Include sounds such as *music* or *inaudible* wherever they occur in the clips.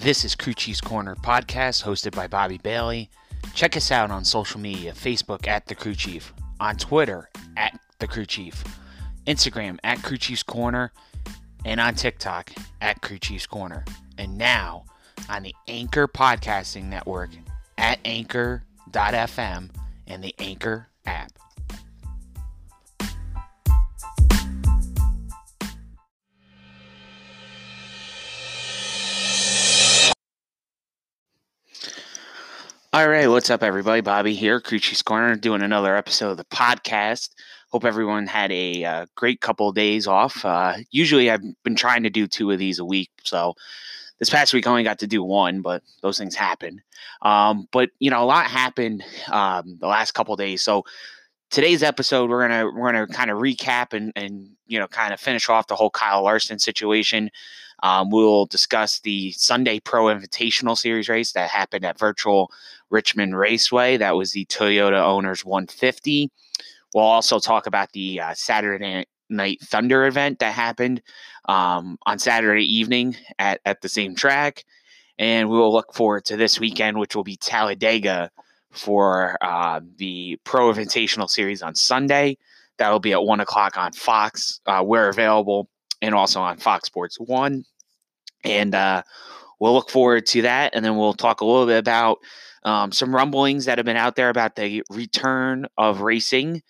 This is Crew Chief's Corner podcast hosted by Bobby Bailey. Check us out on social media Facebook at The Crew Chief, on Twitter at The Crew Chief, Instagram at Crew Chief's Corner, and on TikTok at Crew Chief's Corner. And now on the Anchor Podcasting Network at anchor.fm and the Anchor app. All right, what's up, everybody? Bobby here, Crew Chief's Corner, doing another episode of the podcast. Hope everyone had a uh, great couple of days off. Uh, usually, I've been trying to do two of these a week, so this past week I only got to do one, but those things happen. Um, but you know, a lot happened um, the last couple days. So today's episode, we're gonna we're gonna kind of recap and and you know kind of finish off the whole Kyle Larson situation. Um, we'll discuss the Sunday Pro Invitational Series race that happened at Virtual Richmond Raceway. That was the Toyota Owners 150. We'll also talk about the uh, Saturday Night Thunder event that happened um, on Saturday evening at, at the same track. And we will look forward to this weekend, which will be Talladega for uh, the Pro Invitational Series on Sunday. That will be at 1 o'clock on Fox. Uh, we're available and also on Fox Sports 1. And uh, we'll look forward to that. And then we'll talk a little bit about um, some rumblings that have been out there about the return of racing.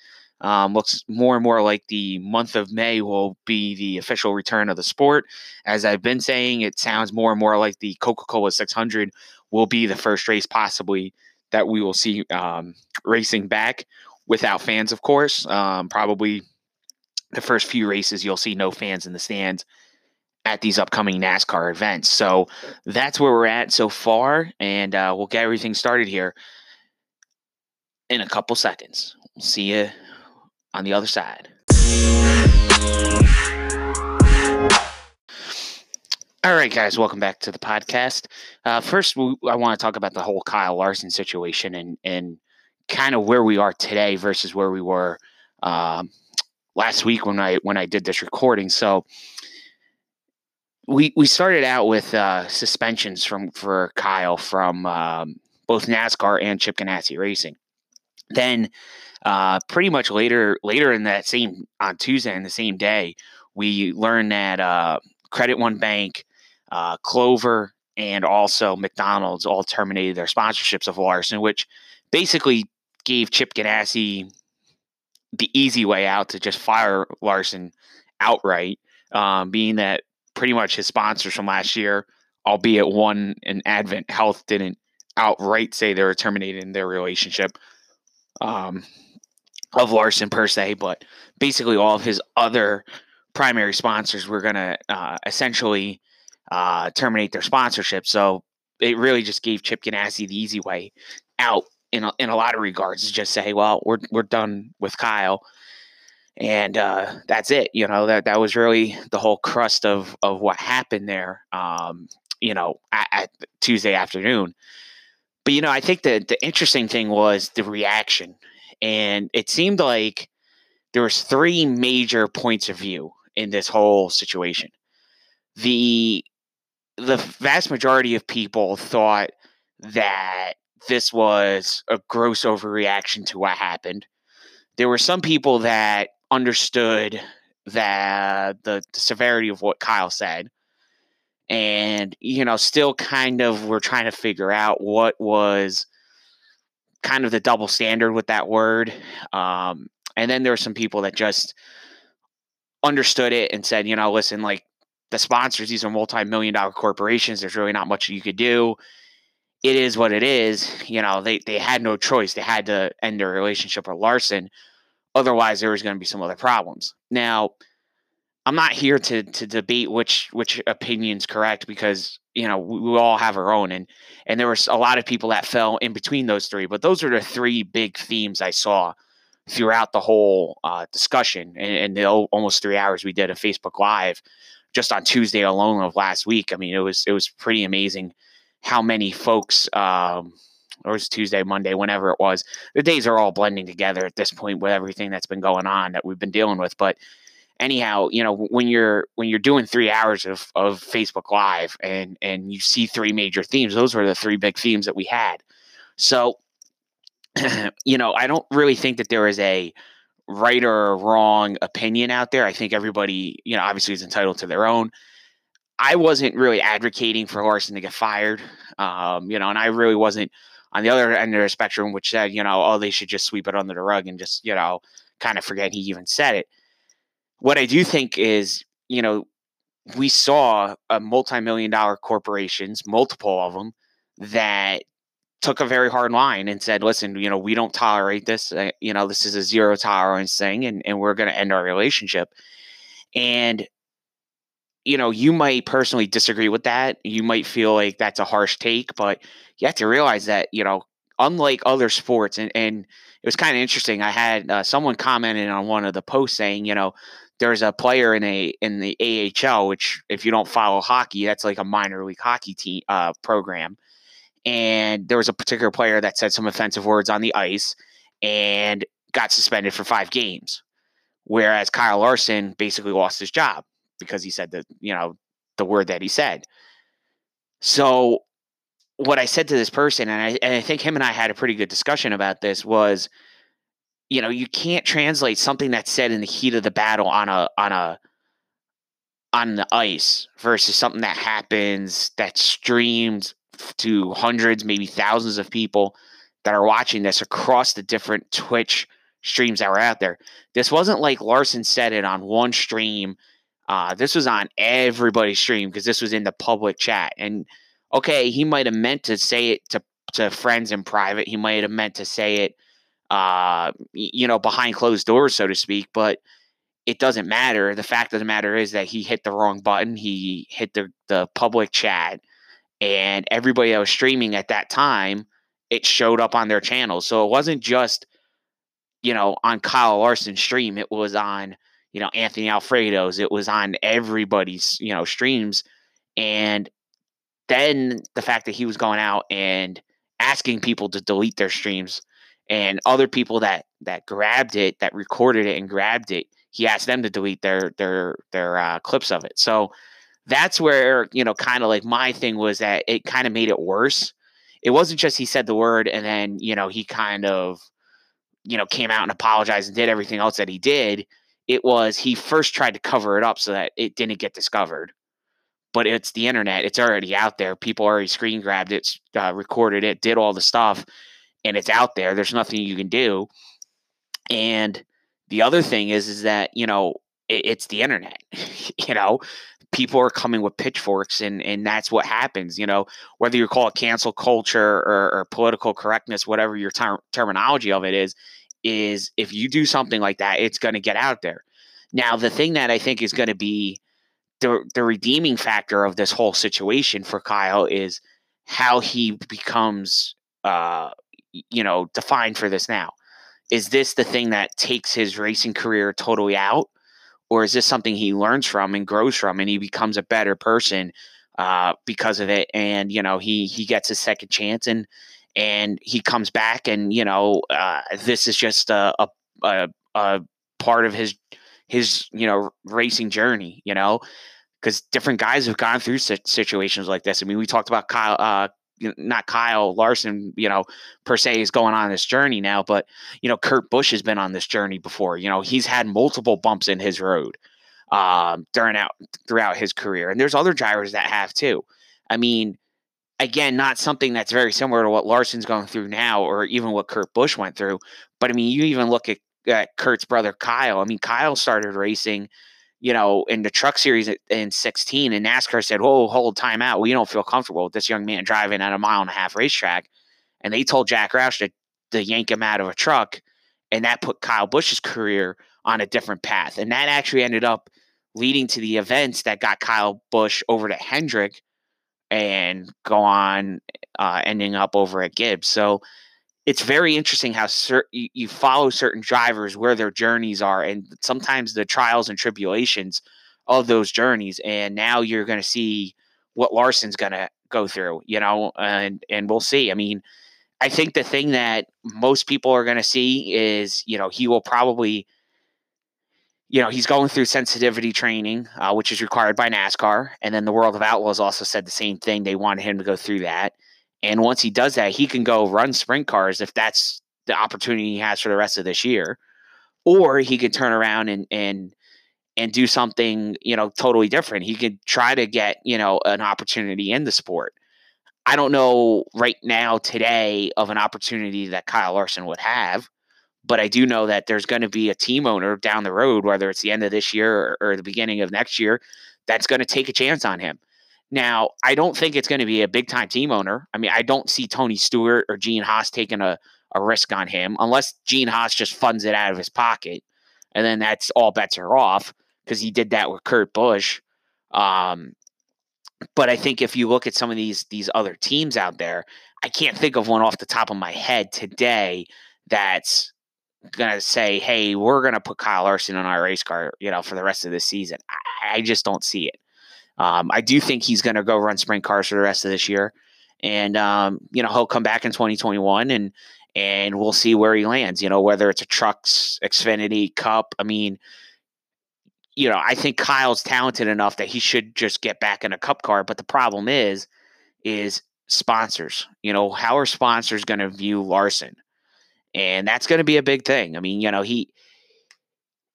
Um, looks more and more like the month of May will be the official return of the sport. As I've been saying, it sounds more and more like the Coca Cola 600 will be the first race, possibly, that we will see um, racing back without fans, of course. Um, probably the first few races, you'll see no fans in the stands at these upcoming NASCAR events. So that's where we're at so far, and uh, we'll get everything started here in a couple seconds. See you on the other side. All right, guys, welcome back to the podcast. Uh, first, I want to talk about the whole Kyle Larson situation and and kind of where we are today versus where we were um, last week when I when I did this recording. So we we started out with uh, suspensions from for Kyle from um, both NASCAR and Chip Ganassi Racing. Then, uh, pretty much later later in that same on Tuesday in the same day, we learned that uh, Credit One Bank, uh, Clover, and also McDonald's all terminated their sponsorships of Larson, which basically gave Chip Ganassi the easy way out to just fire Larson outright, um, being that pretty much his sponsors from last year, albeit one and Advent Health didn't outright say they were terminating their relationship um, of Larson per se, but basically all of his other primary sponsors were going to uh, essentially uh, terminate their sponsorship. So it really just gave Chip Ganassi the easy way out in a, in a lot of regards just say, well, we're we're done with Kyle and uh, that's it. You know that that was really the whole crust of of what happened there. Um, you know, at, at, Tuesday afternoon. But you know, I think the the interesting thing was the reaction, and it seemed like there was three major points of view in this whole situation. The the vast majority of people thought that this was a gross overreaction to what happened. There were some people that understood that the, the severity of what Kyle said. And, you know, still kind of we're trying to figure out what was kind of the double standard with that word. Um, and then there were some people that just understood it and said, you know, listen, like the sponsors, these are multi million dollar corporations. There's really not much you could do. It is what it is. You know, they, they had no choice. They had to end their relationship with Larson. Otherwise, there was going to be some other problems. Now, I'm not here to to debate which which opinion's correct because you know we, we, all have our own and and there was a lot of people that fell in between those three. But those are the three big themes I saw throughout the whole uh, discussion and, and the almost three hours we did a Facebook Live just on Tuesday alone of last week. I mean, it was it was pretty amazing how many folks. Um, or it was Tuesday, Monday, whenever it was. The days are all blending together at this point with everything that's been going on that we've been dealing with. But anyhow, you know, when you're when you're doing three hours of, of Facebook Live and and you see three major themes, those were the three big themes that we had. So, *clears throat* you know, I don't really think that there is a right or wrong opinion out there. I think everybody, you know, obviously is entitled to their own. I wasn't really advocating for Larson to get fired, um, you know, and I really wasn't on the other end of the spectrum, which said, you know, oh, they should just sweep it under the rug and just, you know, kind of forget he even said it. What I do think is, you know, we saw a multi-million dollar corporations, multiple of them, that took a very hard line and said, listen, you know, we don't tolerate this. Uh, you know, this is a zero tolerance thing and, and we're going to end our relationship. And, you know, you might personally disagree with that. You might feel like that's a harsh take, but you have to realize that, you know, unlike other sports, and, and it was kind of interesting. I had uh, someone commented on one of the posts saying, you know, there's a player in a in the AHL, which if you don't follow hockey, that's like a minor league hockey team uh, program. And there was a particular player that said some offensive words on the ice and got suspended for five games. Whereas Kyle Larson basically lost his job because he said the you know, the word that he said. So what I said to this person, and I, and I think him and I had a pretty good discussion about this, was, you know, you can't translate something that's said in the heat of the battle on a on a on the ice versus something that happens that's streamed to hundreds, maybe thousands of people that are watching this across the different Twitch streams that were out there. This wasn't like Larson said it on one stream. Uh, this was on everybody's stream because this was in the public chat. And okay, he might have meant to say it to to friends in private. He might have meant to say it, uh, you know, behind closed doors, so to speak. But it doesn't matter. The fact of the matter is that he hit the wrong button. He hit the the public chat, and everybody that was streaming at that time, it showed up on their channel. So it wasn't just, you know, on Kyle Larson's stream. It was on, you know, Anthony Alfredo's. It was on everybody's, you know, streams, and then the fact that he was going out and asking people to delete their streams and other people that that grabbed it that recorded it and grabbed it he asked them to delete their their their uh, clips of it so that's where you know kind of like my thing was that it kind of made it worse it wasn't just he said the word and then you know he kind of you know came out and apologized and did everything else that he did it was he first tried to cover it up so that it didn't get discovered but it's the internet. It's already out there. People already screen grabbed it, uh, recorded it, did all the stuff, and it's out there. There's nothing you can do. And the other thing is, is that you know it, it's the internet. *laughs* you know, people are coming with pitchforks, and and that's what happens. You know, whether you call it cancel culture or, or political correctness, whatever your ter- terminology of it is, is if you do something like that, it's going to get out there. Now, the thing that I think is going to be the the redeeming factor of this whole situation for Kyle is how he becomes uh you know defined for this now. Is this the thing that takes his racing career totally out? Or is this something he learns from and grows from and he becomes a better person uh, because of it? And, you know, he he gets a second chance and and he comes back and, you know, uh, this is just a, a, a, a part of his his you know racing journey you know because different guys have gone through situations like this. I mean, we talked about Kyle, uh, not Kyle Larson, you know, per se is going on this journey now, but you know, Kurt Busch has been on this journey before. You know, he's had multiple bumps in his road um, during out throughout his career, and there's other drivers that have too. I mean, again, not something that's very similar to what Larson's going through now, or even what Kurt Busch went through. But I mean, you even look at, at Kurt's brother Kyle. I mean, Kyle started racing you know, in the truck series in 16, and NASCAR said, "Whoa, hold time out. We don't feel comfortable with this young man driving at a mile and a half racetrack." And they told Jack Roush to, to yank him out of a truck, and that put Kyle Busch's career on a different path. And that actually ended up leading to the events that got Kyle Busch over to Hendrick and go on uh, ending up over at Gibbs. So it's very interesting how cer- you, you follow certain drivers where their journeys are and sometimes the trials and tribulations of those journeys and now you're going to see what Larson's going to go through you know and and we'll see i mean i think the thing that most people are going to see is you know he will probably you know, he's going through sensitivity training, uh, which is required by NASCAR. And then the World of Outlaws also said the same thing. They wanted him to go through that. And once he does that, he can go run sprint cars if that's the opportunity he has for the rest of this year. Or he could turn around and and and do something, you know, totally different. He could try to get, you know, an opportunity in the sport. I don't know right now today of an opportunity that Kyle Larson would have. But I do know that there's going to be a team owner down the road, whether it's the end of this year or, or the beginning of next year, that's going to take a chance on him. Now, I don't think it's going to be a big time team owner. I mean, I don't see Tony Stewart or Gene Haas taking a, a risk on him unless Gene Haas just funds it out of his pocket. And then that's all bets are off because he did that with Kurt Busch. Um, but I think if you look at some of these these other teams out there, I can't think of one off the top of my head today that's going to say, hey, we're going to put Kyle Larson on our race car, you know, for the rest of the season. I, I just don't see it. Um, I do think he's going to go run sprint cars for the rest of this year. And, um, you know, he'll come back in 2021 and, and we'll see where he lands, you know, whether it's a trucks, Xfinity, Cup. I mean, you know, I think Kyle's talented enough that he should just get back in a cup car. But the problem is, is sponsors. You know, how are sponsors going to view Larson? And that's going to be a big thing. I mean, you know, he,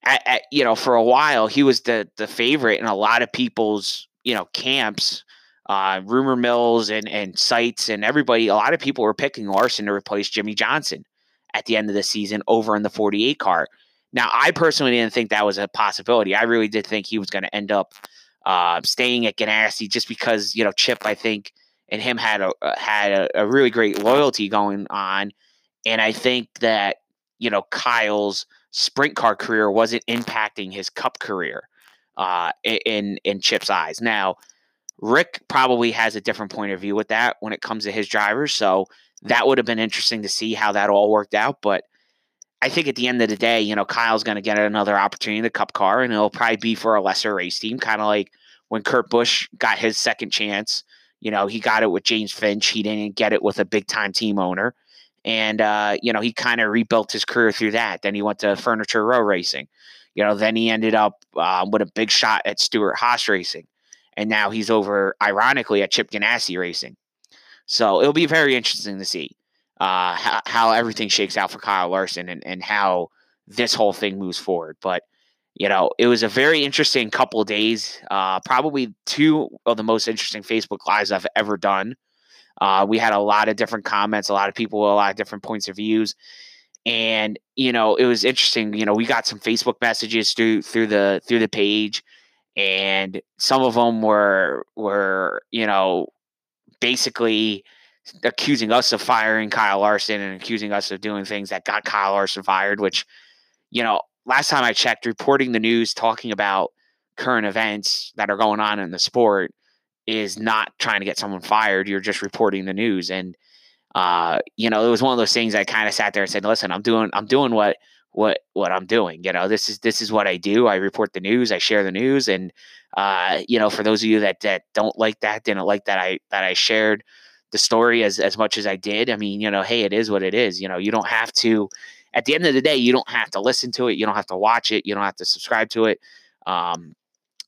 at, at, you know, for a while he was the the favorite in a lot of people's you know camps, uh, rumor mills and and sites and everybody. A lot of people were picking Larson to replace Jimmie Johnson at the end of the season over in the 48 car. Now, I personally didn't think that was a possibility. I really did think he was going to end up uh, staying at Ganassi just because you know Chip, I think, and him had a had a, a really great loyalty going on and I think that, you know, Kyle's sprint car career wasn't impacting his cup career uh, in, in Chip's eyes. Now, Rick probably has a different point of view with that when it comes to his drivers. So that would have been interesting to see how that all worked out. But I think at the end of the day, you know, Kyle's going to get another opportunity in the cup car, and it'll probably be for a lesser race team, kind of like when Kurt Busch got his second chance. You know, he got it with James Finch. He didn't get it with a big time team owner and uh, you know he kind of rebuilt his career through that. Then he went to Furniture Row Racing. You know, then he ended up uh, with a big shot at Stewart Haas Racing, and now he's over, ironically, at Chip Ganassi Racing. So it'll be very interesting to see uh, how, how everything shakes out for Kyle Larson and, and how this whole thing moves forward. But you know, it was a very interesting couple days. Uh, probably two of the most interesting Facebook lives I've ever done. Uh, we had a lot of different comments, a lot of people, with a lot of different points of views, and you know it was interesting. You know, we got some Facebook messages through through the through the page, and some of them were were you know basically accusing us of firing Kyle Larson and accusing us of doing things that got Kyle Larson fired. Which you know, last time I checked, reporting the news, talking about current events that are going on in the sport is not trying to get someone fired. You're just reporting the news. And uh, you know, it was one of those things I kind of sat there and said, listen, I'm doing I'm doing what what what I'm doing. You know, this is this is what I do. I report the news, I share the news. And uh, you know, for those of you that that don't like that, didn't like that I that I shared the story as as much as I did. I mean, you know, hey, it is what it is. You know, you don't have to at the end of the day, you don't have to listen to it, you don't have to watch it, you don't have to subscribe to it. Um,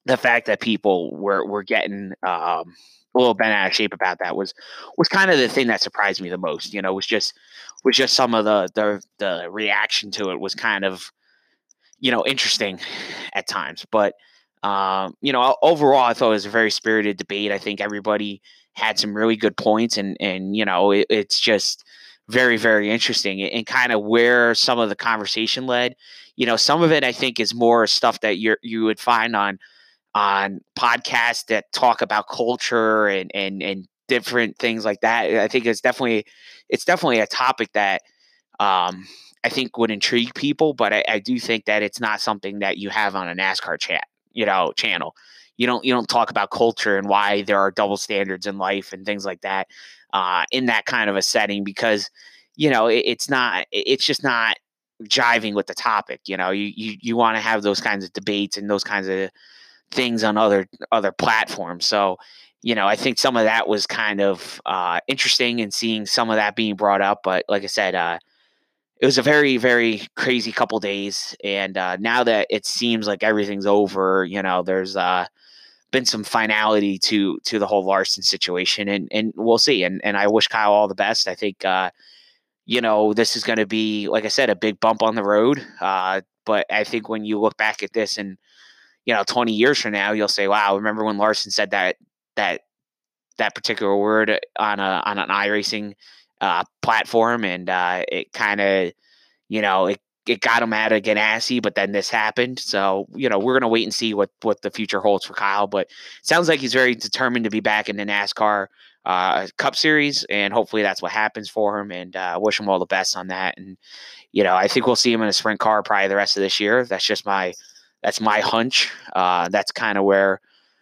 the fact that people were were getting um, a little bent out of shape about that was was kind of the thing that surprised me the most. You know, was just was just some of the the the reaction to it was kind of you know interesting at times, but um, you know overall I thought it was a very spirited debate. I think everybody had some really good points, and and you know it, it's just very very interesting and, kind of where some of the conversation led you know some of it i think is more stuff that you you would find on on podcasts that talk about culture and and and different things like that. I think it's definitely it's definitely a topic that um, I think would intrigue people, but I, I, do think that it's not something that you have on a NASCAR chat, you know, channel. You don't you don't talk about culture and why there are double standards in life and things like that uh, in that kind of a setting because you know it, it's not it's just not jiving with the topic. You know, you you you want to have those kinds of debates and those kinds of things on other other platforms. So, you know, I think some of that was kind of uh, interesting and seeing some of that being brought up. But like I said, uh, it was a very very crazy couple days and uh, now that it seems like everything's over you know there's uh, been some finality to to the whole larson situation and and we'll see and and i wish kyle all the best i think uh, you know this is going to be like i said a big bump on the road uh, but i think when you look back at this and you know 20 years from now you'll say wow remember when larson said that that that particular word on a on an iRacing uh, platform, and uh, it kind of, you know, it it got him out of Ganassi, but then this happened. So you know, we're gonna wait and see what what the future holds for Kyle. But sounds like he's very determined to be back in the NASCAR uh, Cup Series, and hopefully that's what happens for him. And uh, wish him all the best on that. And you know, I think we'll see him in a sprint car probably the rest of this year. That's just my that's my hunch. Uh, that's kind of where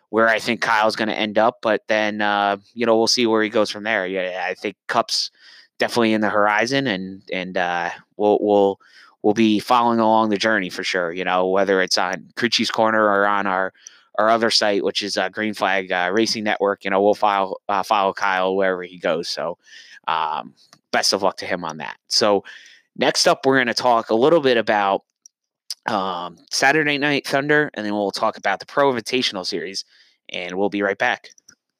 where I think Kyle's going to end up. But then, uh, you know, we'll see where he goes from there. Yeah, I think Cup's definitely in the horizon, and and uh, we'll we'll we'll be following along the journey for sure. You know, whether it's on Crew Corner or on our our other site, which is uh, Green Flag uh, Racing Network. You know, we'll follow uh, follow Kyle wherever he goes. So, um, best of luck to him on that. So, next up, we're going to talk a little bit about um, Saturday Night Thunder, and then we'll talk about the Pro Invitational Series and we'll be right back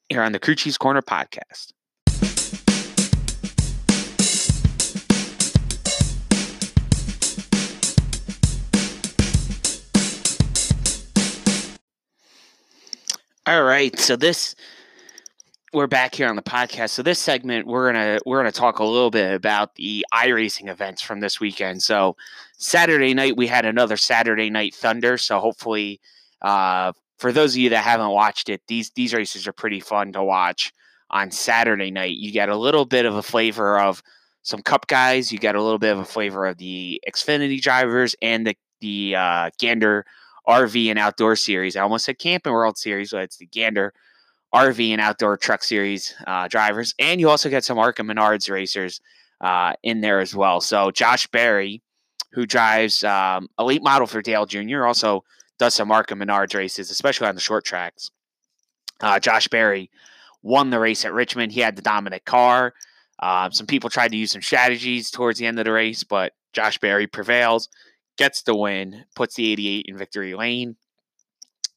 here on the Crew Chief's Corner podcast. All right, so this we're back here on the podcast. So this segment we're gonna we're gonna talk a little bit about the iRacing events from this weekend. So Saturday night we had another Saturday Night Thunder. So hopefully uh, for those of you that haven't watched it, these these races are pretty fun to watch on Saturday night. You get a little bit of a flavor of some Cup guys. You get a little bit of a flavor of the Xfinity drivers and the the uh, Gander RV and Outdoor Series. I almost said Camping World Series, but it's the Gander RV and Outdoor Truck Series uh, drivers. And you also get some ARCA Menards racers uh, in there as well. So Josh Berry, who drives um, a late model for Dale Jr., also does some ARCA Menards races, especially on the short tracks. Uh, Josh Berry won the race at Richmond. He had the dominant car. Uh, some people tried to use some strategies towards the end of the race, but Josh Berry prevails, gets the win, puts the 88 in victory lane.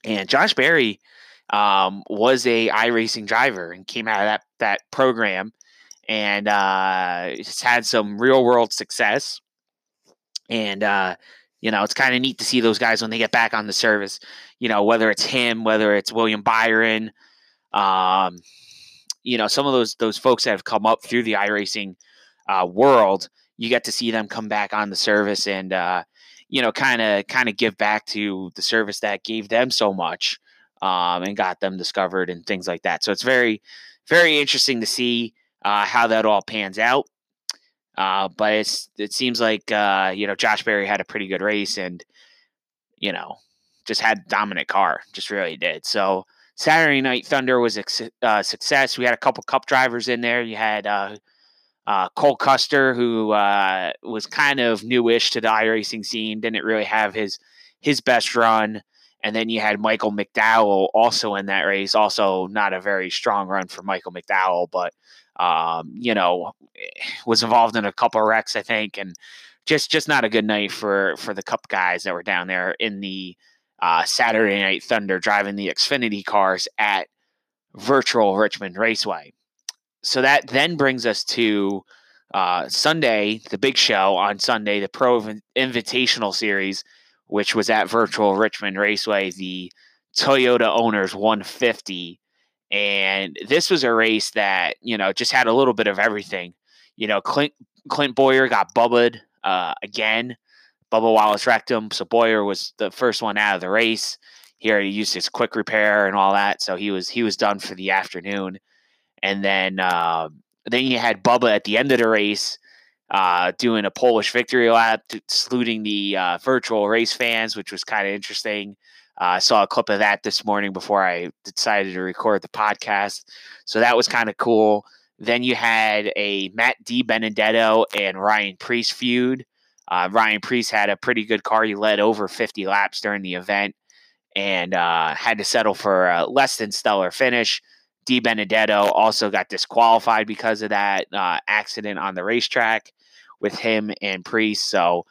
And Josh Berry um, was a iRacing driver and came out of that that program and uh, has had some real world success. And uh, you know, it's kind of neat to see those guys when they get back on the service. You know, whether it's him, whether it's William Byron, um, you know, some of those those folks that have come up through the iRacing uh, world, you get to see them come back on the service and uh, you know, kind of kind of give back to the service that gave them so much um, and got them discovered and things like that. So it's very very interesting to see uh, how that all pans out. Uh, but it's it seems like uh, you know Josh Berry had a pretty good race and you know just had dominant car, just really did. So Saturday Night Thunder was a uh, success. We had a couple Cup drivers in there. You had uh, uh, Cole Custer, who was kind of newish to the iRacing scene, didn't really have his his best run. And then you had Michael McDowell also in that race. Also, not a very strong run for Michael McDowell, but um, you know, was involved in a couple wrecks, I think, and just just not a good night for for the Cup guys that were down there in the uh, Saturday Night Thunder driving the Xfinity cars at Virtual Richmond Raceway. So that then brings us to uh, Sunday, the big show on Sunday, the Pro Invitational Series, which was at Virtual Richmond Raceway, the Toyota Owners 150 and this was a race that, you know, just had a little bit of everything. You know, Clint Clint Bowyer got bubbled uh, again. Bubba Wallace wrecked him. So Bowyer was the first one out of the race. He already used his quick repair and all that. So he was he was done for the afternoon. And then uh, then you had Bubba at the end of the race uh, doing a Polish victory lap, saluting the uh, virtual race fans, which was kind of interesting. Uh, I saw a clip of that this morning before I decided to record the podcast. So that was kind of cool. Then you had a Matt DiBenedetto and Ryan Preece feud. Uh, Ryan Preece had a pretty good car. He led over 50 laps during the event and uh, had to settle for a less than stellar finish. D. Benedetto also got disqualified because of that uh, accident on the racetrack, with him and Preece. So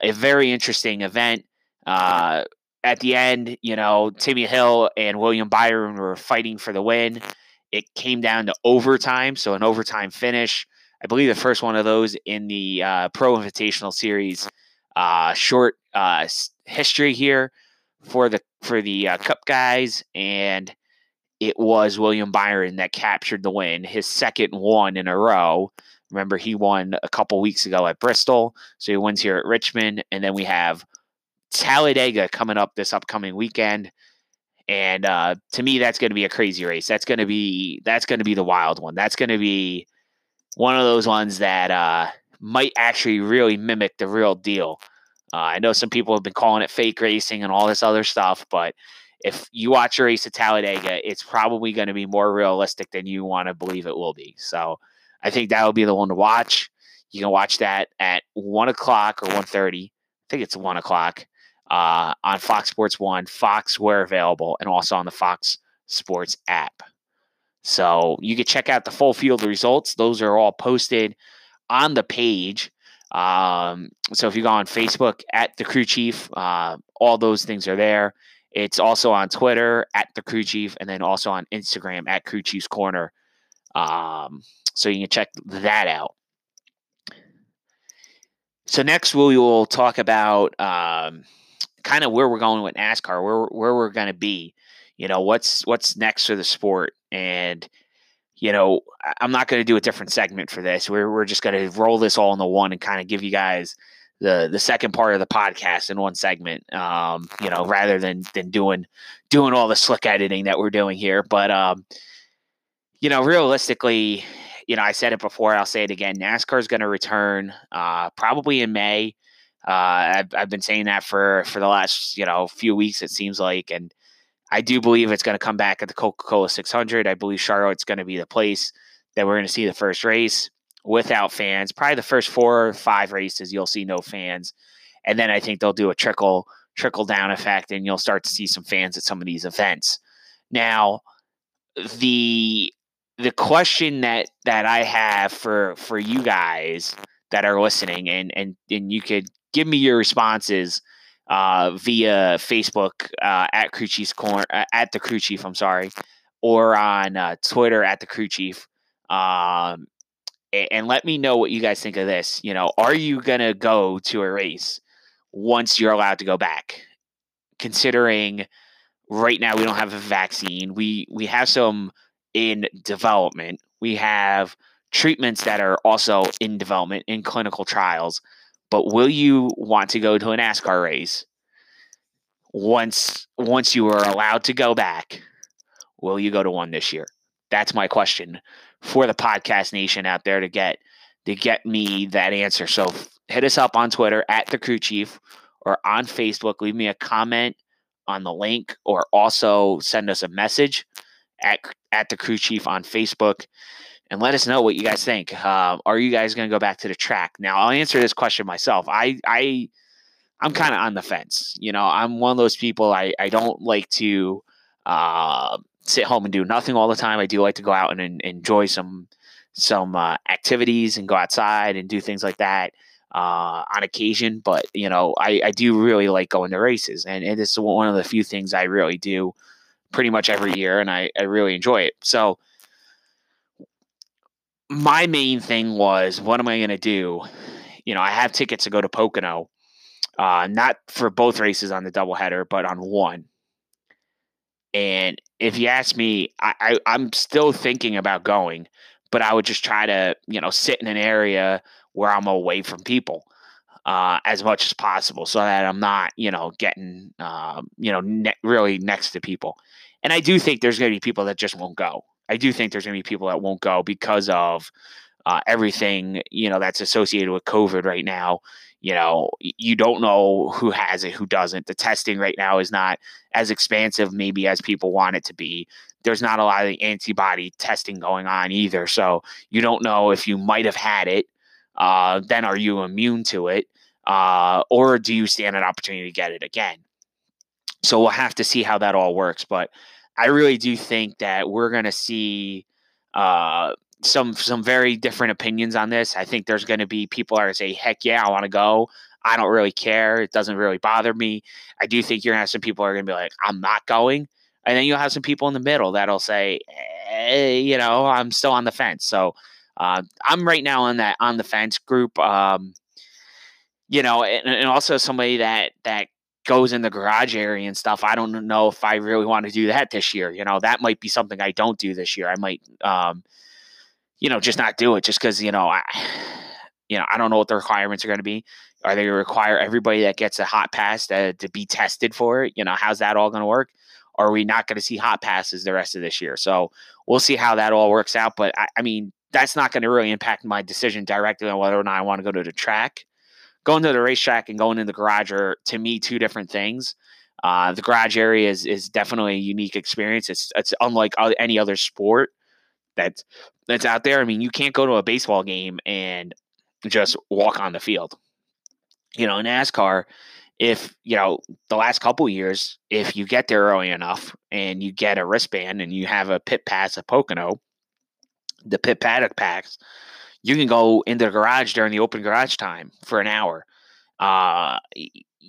a very interesting event. Uh, at the end, you know, Timmy Hill and William Byron were fighting for the win. It came down to overtime, so an overtime finish. I believe the first one of those in the uh, Pro Invitational Series. Uh, short uh, history here for the for the uh, Cup guys, and it was William Byron that captured the win, his second one in a row. Remember, he won a couple weeks ago at Bristol, so he wins here at Richmond, and then we have Talladega coming up this upcoming weekend. And uh, to me, that's going to be a crazy race. That's going to be that's going to be the wild one. That's going to be one of those ones that uh, might actually really mimic the real deal. Uh, I know some people have been calling it fake racing and all this other stuff, but if you watch a race at Talladega, it's probably going to be more realistic than you want to believe it will be. So I think that will be the one to watch. You can watch that at one o'clock or one thirty. I think it's one o'clock uh, on Fox Sports One, Fox where available, and also on the Fox Sports app. So you can check out the full field results. Those are all posted on the page. Um, so if you go on Facebook at the crew chief, uh, all those things are there. It's also on Twitter at the crew chief, and then also on Instagram at crew chief's corner. Um, so you can check that out. So next we will talk about um, kind of where we're going with NASCAR, where where we're going to be. You know, what's what's next for the sport, and you know, I'm not going to do a different segment for this. We're we're just going to roll this all into one and kind of give you guys the the second part of the podcast in one segment. Um, you know, rather than than doing doing all the slick editing that we're doing here. But um, you know, realistically, you know, I said it before. I'll say it again. NASCAR is going to return uh, probably in May. Uh, I've, I've been saying that for for the last you know few weeks. It seems like, and I do believe it's going to come back at the Coca Cola 600. I believe Charlotte's going to be the place that we're going to see the first race without fans. Probably the first four or five races, you'll see no fans, and then I think they'll do a trickle trickle down effect, and you'll start to see some fans at some of these events. Now, the the question that that I have for for you guys that are listening, and and and you could give me your responses uh, via Facebook uh, at Crew Chief's Corner uh, at the Crew Chief. I'm sorry, or on uh, Twitter at the Crew Chief. Um, and, and let me know what you guys think of this. You know, are you gonna go to a race once you're allowed to go back? Considering right now we don't have a vaccine, we we have some in development. We have treatments that are also in development in clinical trials but will you want to go to a NASCAR race once once you are allowed to go back? Will you go to one this year? That's my question for the podcast nation out there to get to get me that answer. So hit us up on Twitter at the crew chief or on Facebook. Leave me a comment on the link or also send us a message at at the crew chief on Facebook and let us know what you guys think. Uh, are you guys going to go back to the track? Now, I'll answer this question myself. I, I, I'm kind of on the fence. You know, I'm one of those people. I, I don't like to uh, sit home and do nothing all the time. I do like to go out and, and enjoy some some uh, activities and go outside and do things like that uh, on occasion. But you know, I, I do really like going to races, and, and it's one of the few things I really do pretty much every year, and I, I really enjoy it. So my main thing was, what am I going to do? You know, I have tickets to go to Pocono, uh, not for both races on the doubleheader, but on one. And if you ask me, I, I, I'm still thinking about going, but I would just try to, you know, sit in an area where I'm away from people uh, as much as possible so that I'm not, you know, getting, uh, you know, ne- really next to people. And I do think there's going to be people that just won't go. I do think there's going to be people that won't go because of uh, everything you know that's associated with COVID right now. You know, you don't know who has it, who doesn't. The testing right now is not as expansive, maybe as people want it to be. There's not a lot of the antibody testing going on either, so you don't know if you might have had it. Uh, then are you immune to it, uh, or do you stand an opportunity to get it again? So we'll have to see how that all works, but I really do think that we're going to see uh, some some very different opinions on this. I think there's going to be people are going to say, "Heck yeah, I want to go." I don't really care. It doesn't really bother me. I do think you're going to have some people are going to be like, "I'm not going," and then you'll have some people in the middle that'll say, eh, "You know, I'm still on the fence." So uh, I'm right now on that on the fence group. Um, you know, and, and also somebody that that goes in the garage area and stuff. I don't know if I really want to do that this year. You know, that might be something I don't do this year. I might, um, you know, just not do it just because, you know, I, you know, I don't know what the requirements are going to be. Are they going to require everybody that gets a hot pass to, to be tested for it? You know, how's that all going to work? Are we not going to see hot passes the rest of this year? So we'll see how that all works out. But I, I mean, that's not going to really impact my decision directly on whether or not I want to go to the track going to the racetrack and going in the garage are to me two different things. Uh, the garage area is is definitely a unique experience. It's it's unlike any other sport that's that's out there. I mean, you can't go to a baseball game and just walk on the field. You know, in NASCAR, if you know the last couple years, if you get there early enough and you get a wristband and you have a pit pass at Pocono, the pit paddock packs, you can go into the garage during the open garage time for an hour. Uh,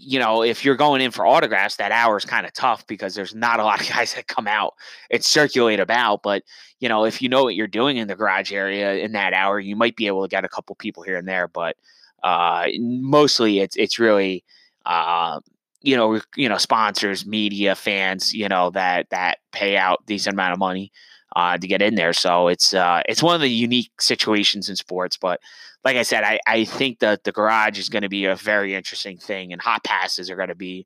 you know, if you're going in for autographs, that hour is kind of tough because there's not a *laughs* lot of guys that come out and circulate about. But you know, if you know what you're doing in the garage area in that hour, you might be able to get a couple people here and there. But uh, mostly, it's it's really uh, you know you know sponsors, media, fans, you know that that pay out decent amount of money uh, to get in there. So it's uh, it's one of the unique situations in sports. But like I said, I, I think that the garage is going to be a very interesting thing, and hot passes are going to be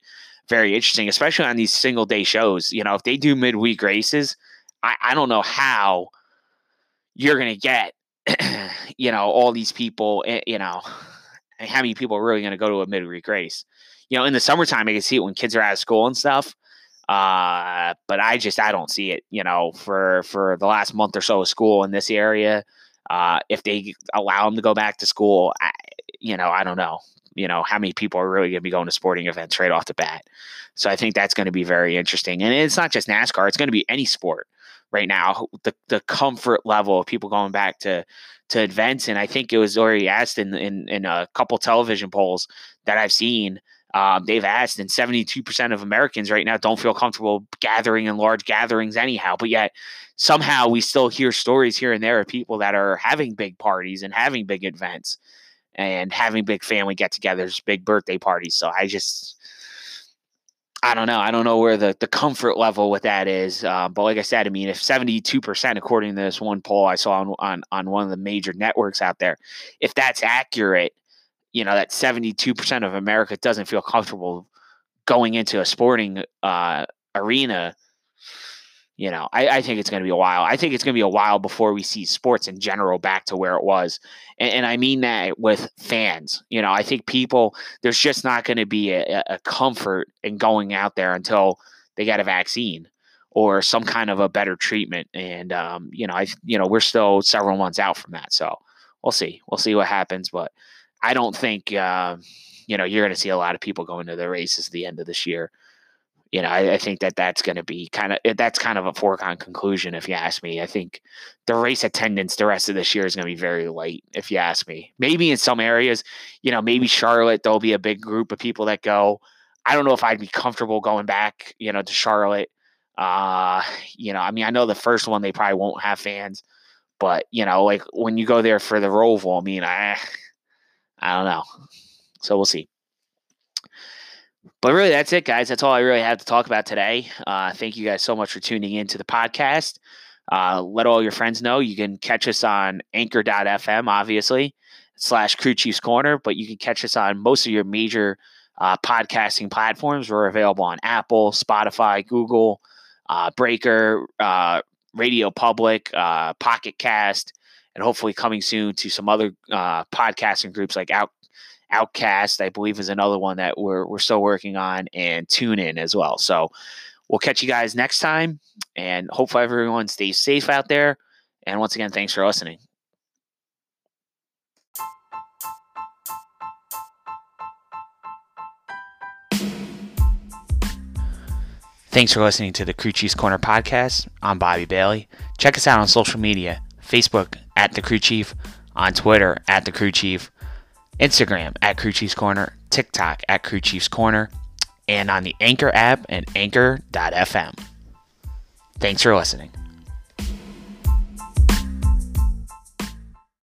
very interesting, especially on these single day shows. You know, if they do midweek races, I, I don't know how you're going to get, *clears throat* you know, all these people, eh, you know, *sighs* how many people are really going to go to a midweek race. You know, in the summertime, I can see it when kids are out of school and stuff. Uh, but I just I don't see it. You know, for for the last month or so of school in this area, uh, if they allow them to go back to school, I, you know, I don't know. You know how many people are really going to be going to sporting events right off the bat. So I think that's going to be very interesting. And it's not just NASCAR; it's going to be any sport right now. The the comfort level of people going back to to events, and I think it was already asked in in, in a couple television polls that I've seen um, they've asked, and 72% of Americans right now don't feel comfortable gathering in large gatherings anyhow. But yet, somehow, we still hear stories here and there of people that are having big parties and having big events and having big family get togethers, big birthday parties. So I just, I don't know. I don't know where the, the comfort level with that is. Uh, but like I said, I mean, if 72%, according to this one poll I saw on, on, on one of the major networks out there, if that's accurate, you know that 72% of america doesn't feel comfortable going into a sporting uh, arena you know i, I think it's going to be a while. I think it's going to be a while before we see sports in general back to where it was. And, and i mean that with fans you know i think people there's just not going to be a, a comfort in going out there until they get a vaccine or some kind of a better treatment. And um, you know i you know we're still several months out from that so we'll see. We'll see what happens but I don't think uh, you know you're going to see a lot of people going to the races at the end of this year. You know, I, I think that that's going to be kind of eh, that's kind of a foregone conclusion if you ask me. I think the race attendance the rest of this year is going to be very light if you ask me. Maybe in some areas, you know, maybe Charlotte there'll be a big group of people that go. I don't know if I'd be comfortable going back, you know, to Charlotte. Uh, you know, I mean, I know the first one they probably won't have fans, but you know, like when you go there for the Roval, I mean, I I don't know. So we'll see. But really, that's it, guys. That's all I really have to talk about today. Uh, thank you guys so much for tuning in to the podcast. Uh, let all your friends know you can catch us on anchor.fm, obviously, slash Crew Chiefs Corner, but you can catch us on most of your major uh, podcasting platforms. We're available on Apple, Spotify, Google, uh, Breaker, uh, Radio Public, uh, Pocket Cast, and hopefully coming soon to some other uh, podcasting groups like Out Outcast, I believe, is another one that we're we're still working on, and Tune In as well. So we'll catch you guys next time, and hopefully everyone stays safe out there. And once again, thanks for listening. Thanks for listening to the Crew Chiefs Corner podcast. I'm Bobby Bailey. Check us out on social media Facebook, at the crew chief, on Twitter at the crew chief, Instagram at crew chief's corner, TikTok at crew chief's corner, and on the Anchor app and anchor.fm. Thanks for listening.